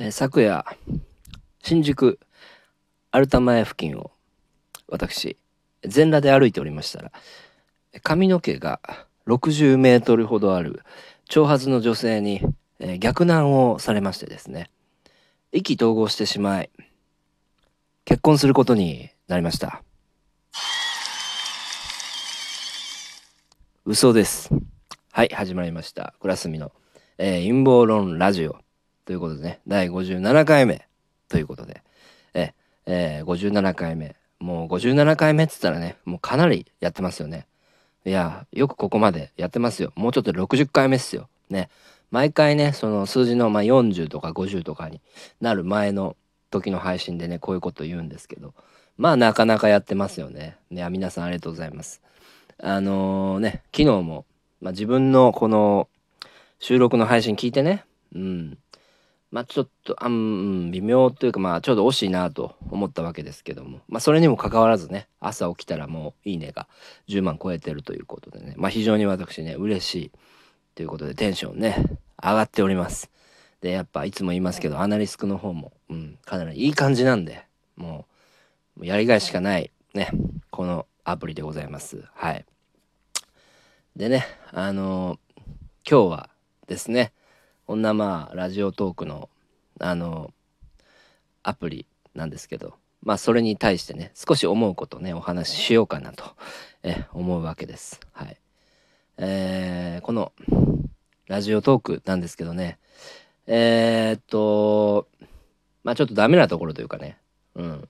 えー昨夜、新宿アルタ前付近を私、全裸で歩いておりましたら、髪の毛が60メートルほどある長髪の女性に、えー逆難をされましてですね、意気投合してしまい、結婚することになりました。嘘です。はい、始まりました。クラスミの、えー陰謀論ラジオということでね、第57回目ということで、ええー57回目。もう57回目っつったらね、もうかなりやってますよね。いや、よくここまでやってますよ。もうちょっと60回目っすよ。ね。毎回ね、その数字のまあ40とか50とかになる前の時の配信でね、こういうこと言うんですけど、まあなかなかやってますよね。いや、皆さんありがとうございます。あのね、昨日も、まあ、自分のこの収録の配信聞いてね、うん。まあちょっと、あん、微妙というか、まあちょうど惜しいなと思ったわけですけども、まあそれにもかかわらずね、朝起きたらもういいねが10万超えてるということでね、まあ非常に私ね、嬉しいということでテンションね、上がっております。で、やっぱいつも言いますけど、アナリスクの方も、うん、かなりいい感じなんで、もう、もうやりがいしかない、ね、このアプリでございます。はい。でね、あのー今日はですね、こんなまあ、ラジオトークの、あのアプリなんですけど、まあ、それに対してね、少し思うことね、お話ししようかなと、え、思うわけです。はい。えーこの、ラジオトークなんですけどね、えーっと、まあ、ちょっとダメなところというかね、うん。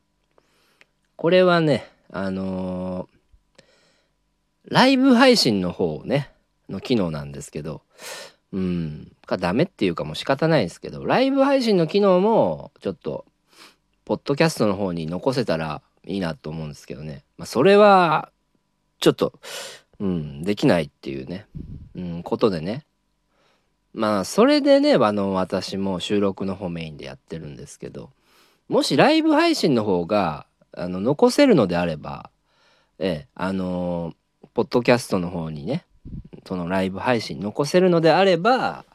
これはね、あのーライブ配信の方ね、の機能なんですけど、うん、かダメっていうかもう仕方ないですけど、ライブ配信の機能もちょっと、ポッドキャストの方に残せたらいいなと思うんですけどね。まあ、それは、ちょっと、うん、できないっていうね、うん、ことでね。まあ、それでね、あの、私も収録の方メインでやってるんですけど、もしライブ配信の方が、あの、残せるのであれば、ええ、あのポッドキャストの方にね、そのライブ配信残せるのであれば、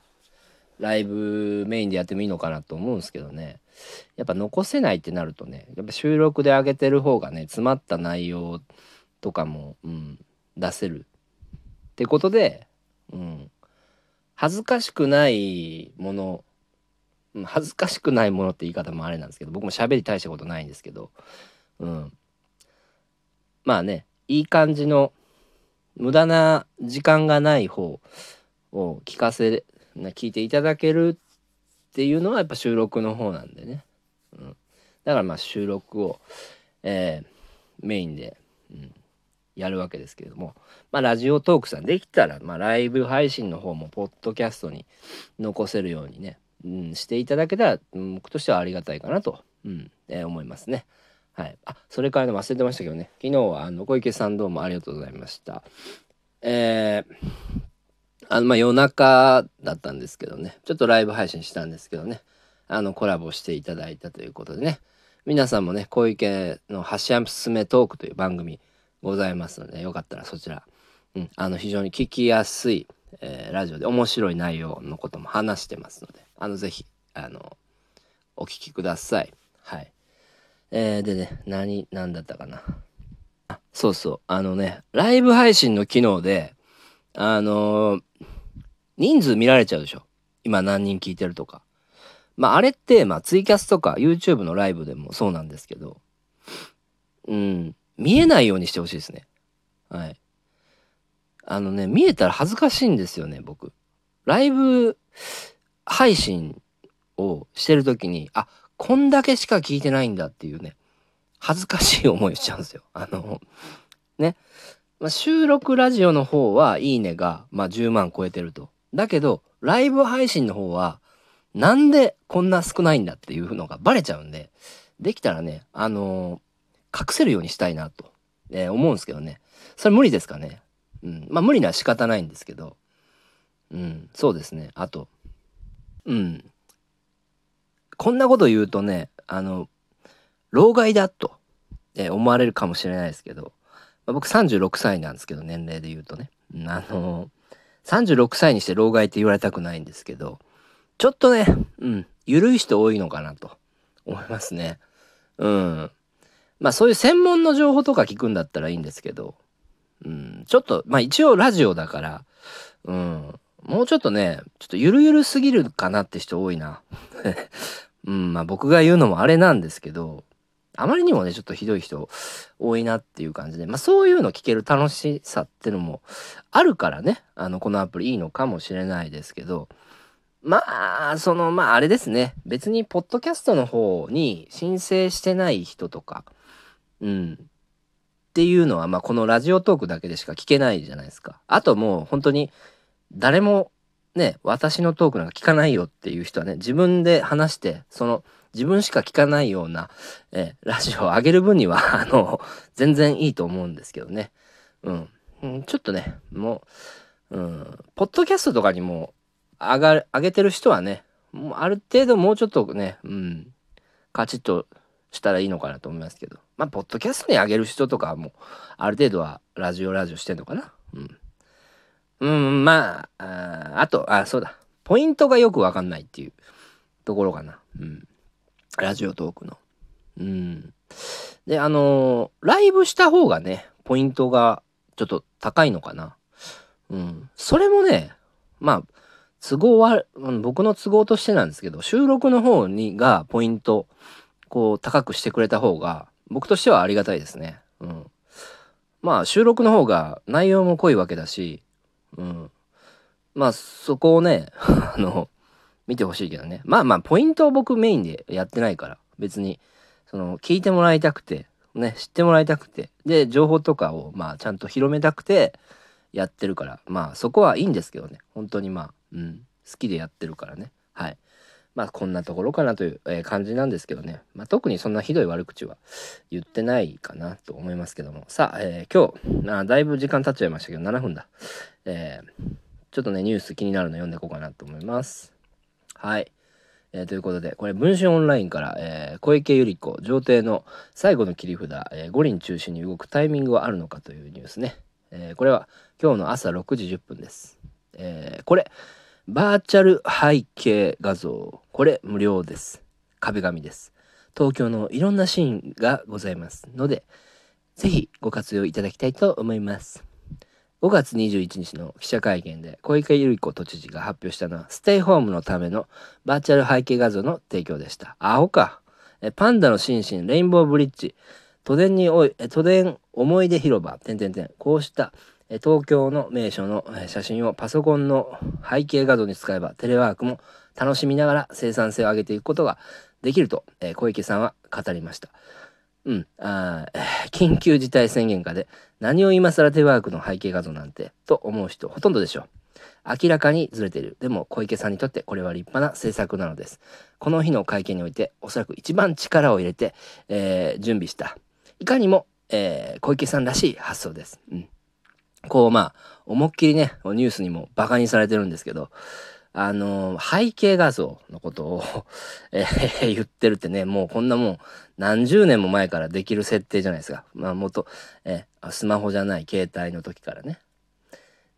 ライブメインでやってもいいのかなと思うんですけどね。やっぱ残せないってなるとね、やっぱ収録で上げてる方がね、詰まった内容とかも、うん、出せる。ってことで、うん、恥ずかしくないもの、恥ずかしくないものって言い方もあれなんですけど、僕も喋り大したことないんですけど、うん。まあね、いい感じの無駄な時間がない方を聞かせ、聞いていただけるっていうのはやっぱ収録の方なんでね。うん、だからまあ収録を、えーメインで、うん、やるわけですけれども、まあラジオトークさんできたら、まあライブ配信の方もポッドキャストに残せるようにね、うん、していただけたら、うん僕としてはありがたいかなと、うんえー思いますね。はい。あ、それからね、忘れてましたけどね、昨日はあの小池さんどうもありがとうございました。えー、あの、まあ夜中だったんですけどね、ちょっとライブ配信したんですけどね、あの、コラボしていただいたということでね、皆さんもね、小池のハシヤスメトークという番組ございますので、よかったらそちら、うん、あの、非常に聞きやすい、えーラジオで面白い内容のことも話してますので、あの、ぜひ、あの、お聞きください。はい。えー、でね、何、何だったかな。あ、そうそう。あのね、ライブ配信の機能で、あのー人数見られちゃうでしょ。今何人聞いてるとか。まあ、あれって、まあ、ツイキャスとか YouTube のライブでもそうなんですけど、うん、見えないようにしてほしいですね。はい。あのね、見えたら恥ずかしいんですよね、僕。ライブ配信をしてる時に、あ、こんだけしか聞いてないんだっていうね、恥ずかしい思いしちゃうんですよ。あの、ね。まあ、収録ラジオの方はいいねが、まあ、10万超えてると。だけど、ライブ配信の方は、なんでこんな少ないんだっていうのがバレちゃうんで、できたらね、あのー隠せるようにしたいなと、えー思うんですけどね。それ無理ですかね。うん。まあ無理なら仕方ないんですけど。うん。そうですね。あと、うん。こんなこと言うとね、あの、老害だと、え思われるかもしれないですけど、まあ僕36歳なんですけど、年齢で言うとね。あの36歳にして老害って言われたくないんですけど、ちょっとね、うん、緩い人多いのかなと思いますね。うん。まあそういう専門の情報とか聞くんだったらいいんですけど、うん、ちょっと、まあ一応ラジオだから、うん、もうちょっとね、ちょっとゆるゆるすぎるかなって人多いな。うん、まあ僕が言うのもあれなんですけど、あまりにもね、ちょっとひどい人多いなっていう感じで、まあそういうの聞ける楽しさってのもあるからね、あの、このアプリいいのかもしれないですけど、まあ、その、まああれですね、別にポッドキャストの方に申請してない人とか、うん。っていうのは、まあ、このラジオトークだけでしか聞けないじゃないですか。あともう本当に誰もね、私のトークなんか聞かないよっていう人はね、自分で話して、その自分しか聞かないような、えラジオを上げる分には、あの、全然いいと思うんですけどね。うん。ちょっとね、もう、うん、ポッドキャストとかにも上が、上げてる人はね、もうある程度もうちょっとね、うん、カチッとしたらいいのかなと思いますけど。まあ、ポッドキャストに上げる人とかはもう、ある程度はラジオラジオしてんのかな。うん。うん、まあ、ああと、あ、そうだ。ポイントがよくわかんないっていうところかな。うん。ラジオトークの。うん。で、あのー、ライブした方がね、ポイントがちょっと高いのかな。うん。それもね、まあ、都合は、僕の都合としてなんですけど、収録の方にがポイントこう高くしてくれた方が僕としてはありがたいですね。うん。まあ収録の方が内容も濃いわけだし、うん。まあそこをね、あの、見てほしいけどね。まあまあポイントを僕メインでやってないから別にその聞いてもらいたくて、ね、知ってもらいたくて、で、情報とかをまあちゃんと広めたくてやってるから、まあそこはいいんですけどね。本当にまあ、うん、好きでやってるからね。はい。まあこんなところかなという、感じなんですけどね、まあ、特にそんなひどい悪口は言ってないかなと思いますけども。さあ、えー、今日あだいぶ時間経っちゃいましたけど7分だ、えー、ちょっとねニュース気になるの読んでいこうかなと思います。はい、えー、ということでこれ文春オンラインから、え小池百合子上帝の最後の切り札、え五輪中心に動くタイミングはあるのかというニュースね、えこれは今日の朝6時10分です、えこれバーチャル背景画像。これ無料です。壁紙です。東京のいろんなシーンがございますので、ぜひご活用いただきたいと思います。5月21日の記者会見で小池百合子都知事が発表したのはステイホームのためのバーチャル背景画像の提供でした。青か。パンダのシンシン、レインボーブリッジ、都電におい、都電思い出広場、点々点。こうした東京の名所の写真をパソコンの背景画像に使えばテレワークも楽しみながら生産性を上げていくことができると、え小池さんは語りました。うん、あ緊急事態宣言下で何を今更テレワークの背景画像なんてと思う人ほとんどでしょう。明らかにずれている。でも小池さんにとってこれは立派な政策なのです。この日の会見においておそらく一番力を入れて、えー、準備した。いかにも、えー、小池さんらしい発想です。うんこうまあ、思いっきりね、ニュースにもバカにされてるんですけど、あの背景画像のことを えー、言ってるってね、もうこんなもん何十年も前からできる設定じゃないですか。まあ元、えー、スマホじゃない携帯の時からね。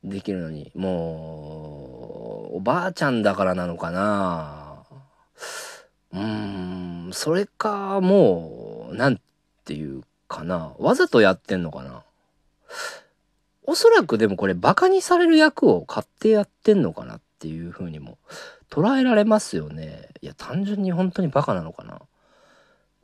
できるのに、もう、おばあちゃんだからなのかなうーん、それか、もう、なんていうかな。わざとやってんのかなおそらくでもこれバカにされる役を買ってやってんのかなっていう風にも捉えられますよね。いや、単純に本当にバカなのかな。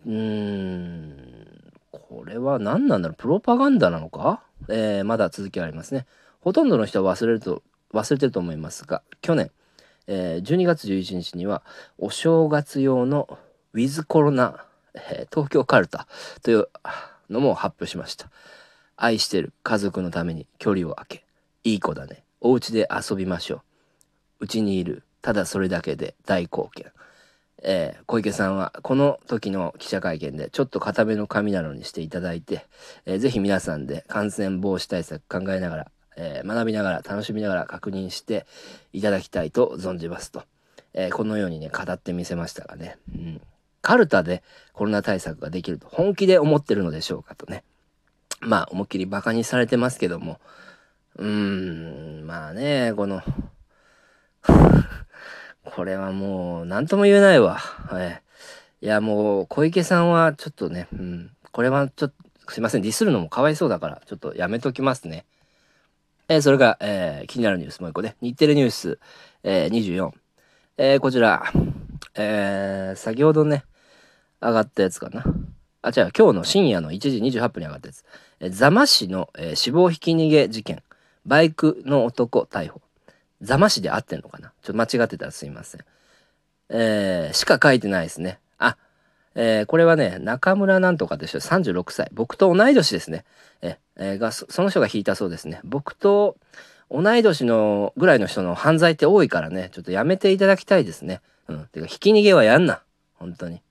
うーん、これは何なんだろうプロパガンダなのか？えー、まだ続きありますね。ほとんどの人は忘れると、忘れてると思いますが、去年、えー、12月11日には、お正月用のウィズコロナ、えー、東京カルタというのも発表しました。愛してる家族のために距離を空け、いい子だね。お家で遊びましょう。うちにいる。ただそれだけで大貢献。えー、小池さんはこの時の記者会見でちょっと固めの髪なのにしていただいて、えー、ぜひ皆さんで感染防止対策考えながら、えー、学びながら楽しみながら確認していただきたいと存じますと、えー、このようにね語ってみせましたがね、うん、カルタでコロナ対策ができると本気で思ってるのでしょうかとね。まあ、思いっきりバカにされてますけども、うーん、まあね、この これはもう、何とも言えないわ。はい。いや、もう、小池さんはちょっとね、うん。これはちょっと、すいません。ディスるのもかわいそうだから、ちょっとやめときますね。えー、それが、えー、気になるニュースもう一個ね。日テレニュース、えー、24。えー、こちら、えー、先ほどね、上がったやつかな。あ、違う、今日の深夜の1時28分に上がったやつ。えー、座間市の、えー、死亡ひき逃げ事件。バイクの男逮捕。座間市で合ってんのかな？ちょっと間違ってたらすいません。えー、しか書いてないですね。あ、えー、これはね、中村なんとかって人36歳。僕と同い年ですね。えー、がそ、その人が引いたそうですね。僕と同い年のぐらいの人の犯罪って多いからね、ちょっとやめていただきたいですね。うん。てか、ひき逃げはやんな。本当に。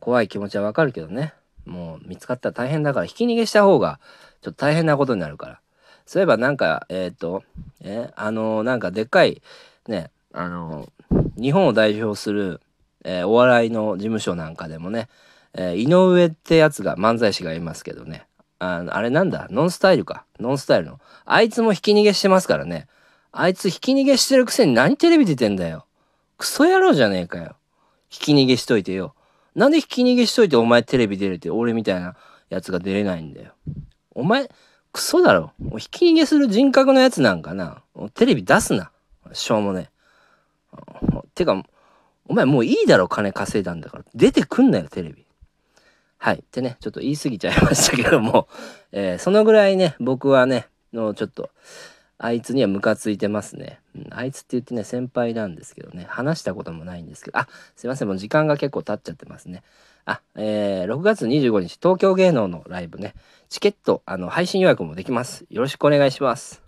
怖い気持ちはわかるけどね。もう見つかったら大変だから、ひき逃げした方がちょっと大変なことになるから。そういえばなんか、えっ、ー、と、えあのー、なんかでっかい、ね、あの、日本を代表する、えお笑いの事務所なんかでもね、え井上ってやつが漫才師がいますけどね。ああれなんだ？ノンスタイルか？ノンスタイルの。あいつもひき逃げしてますからね。あいつひき逃げしてるくせに何テレビ出てんだよ。クソ野郎じゃねえかよ。ひき逃げしといてよ。なんでひき逃げしといてお前テレビ出れて俺みたいなやつが出れないんだよ。お前、クソだろ。もうひき逃げする人格のやつなんかな。テレビ出すな。しょうもねてか、お前もういいだろ、金稼いだんだから。出てくんなよ、テレビ。はい。ってね、ちょっと言い過ぎちゃいましたけども、えー、そのぐらいね、僕はね、のちょっと、あいつにはムカついてますね、うん。あいつって言ってね、先輩なんですけどね、話したこともないんですけど、あ、すいません、もう時間が結構経っちゃってますね。あ、えー、6月25日、東京芸能のライブね、チケット、あの、配信予約もできます。よろしくお願いします。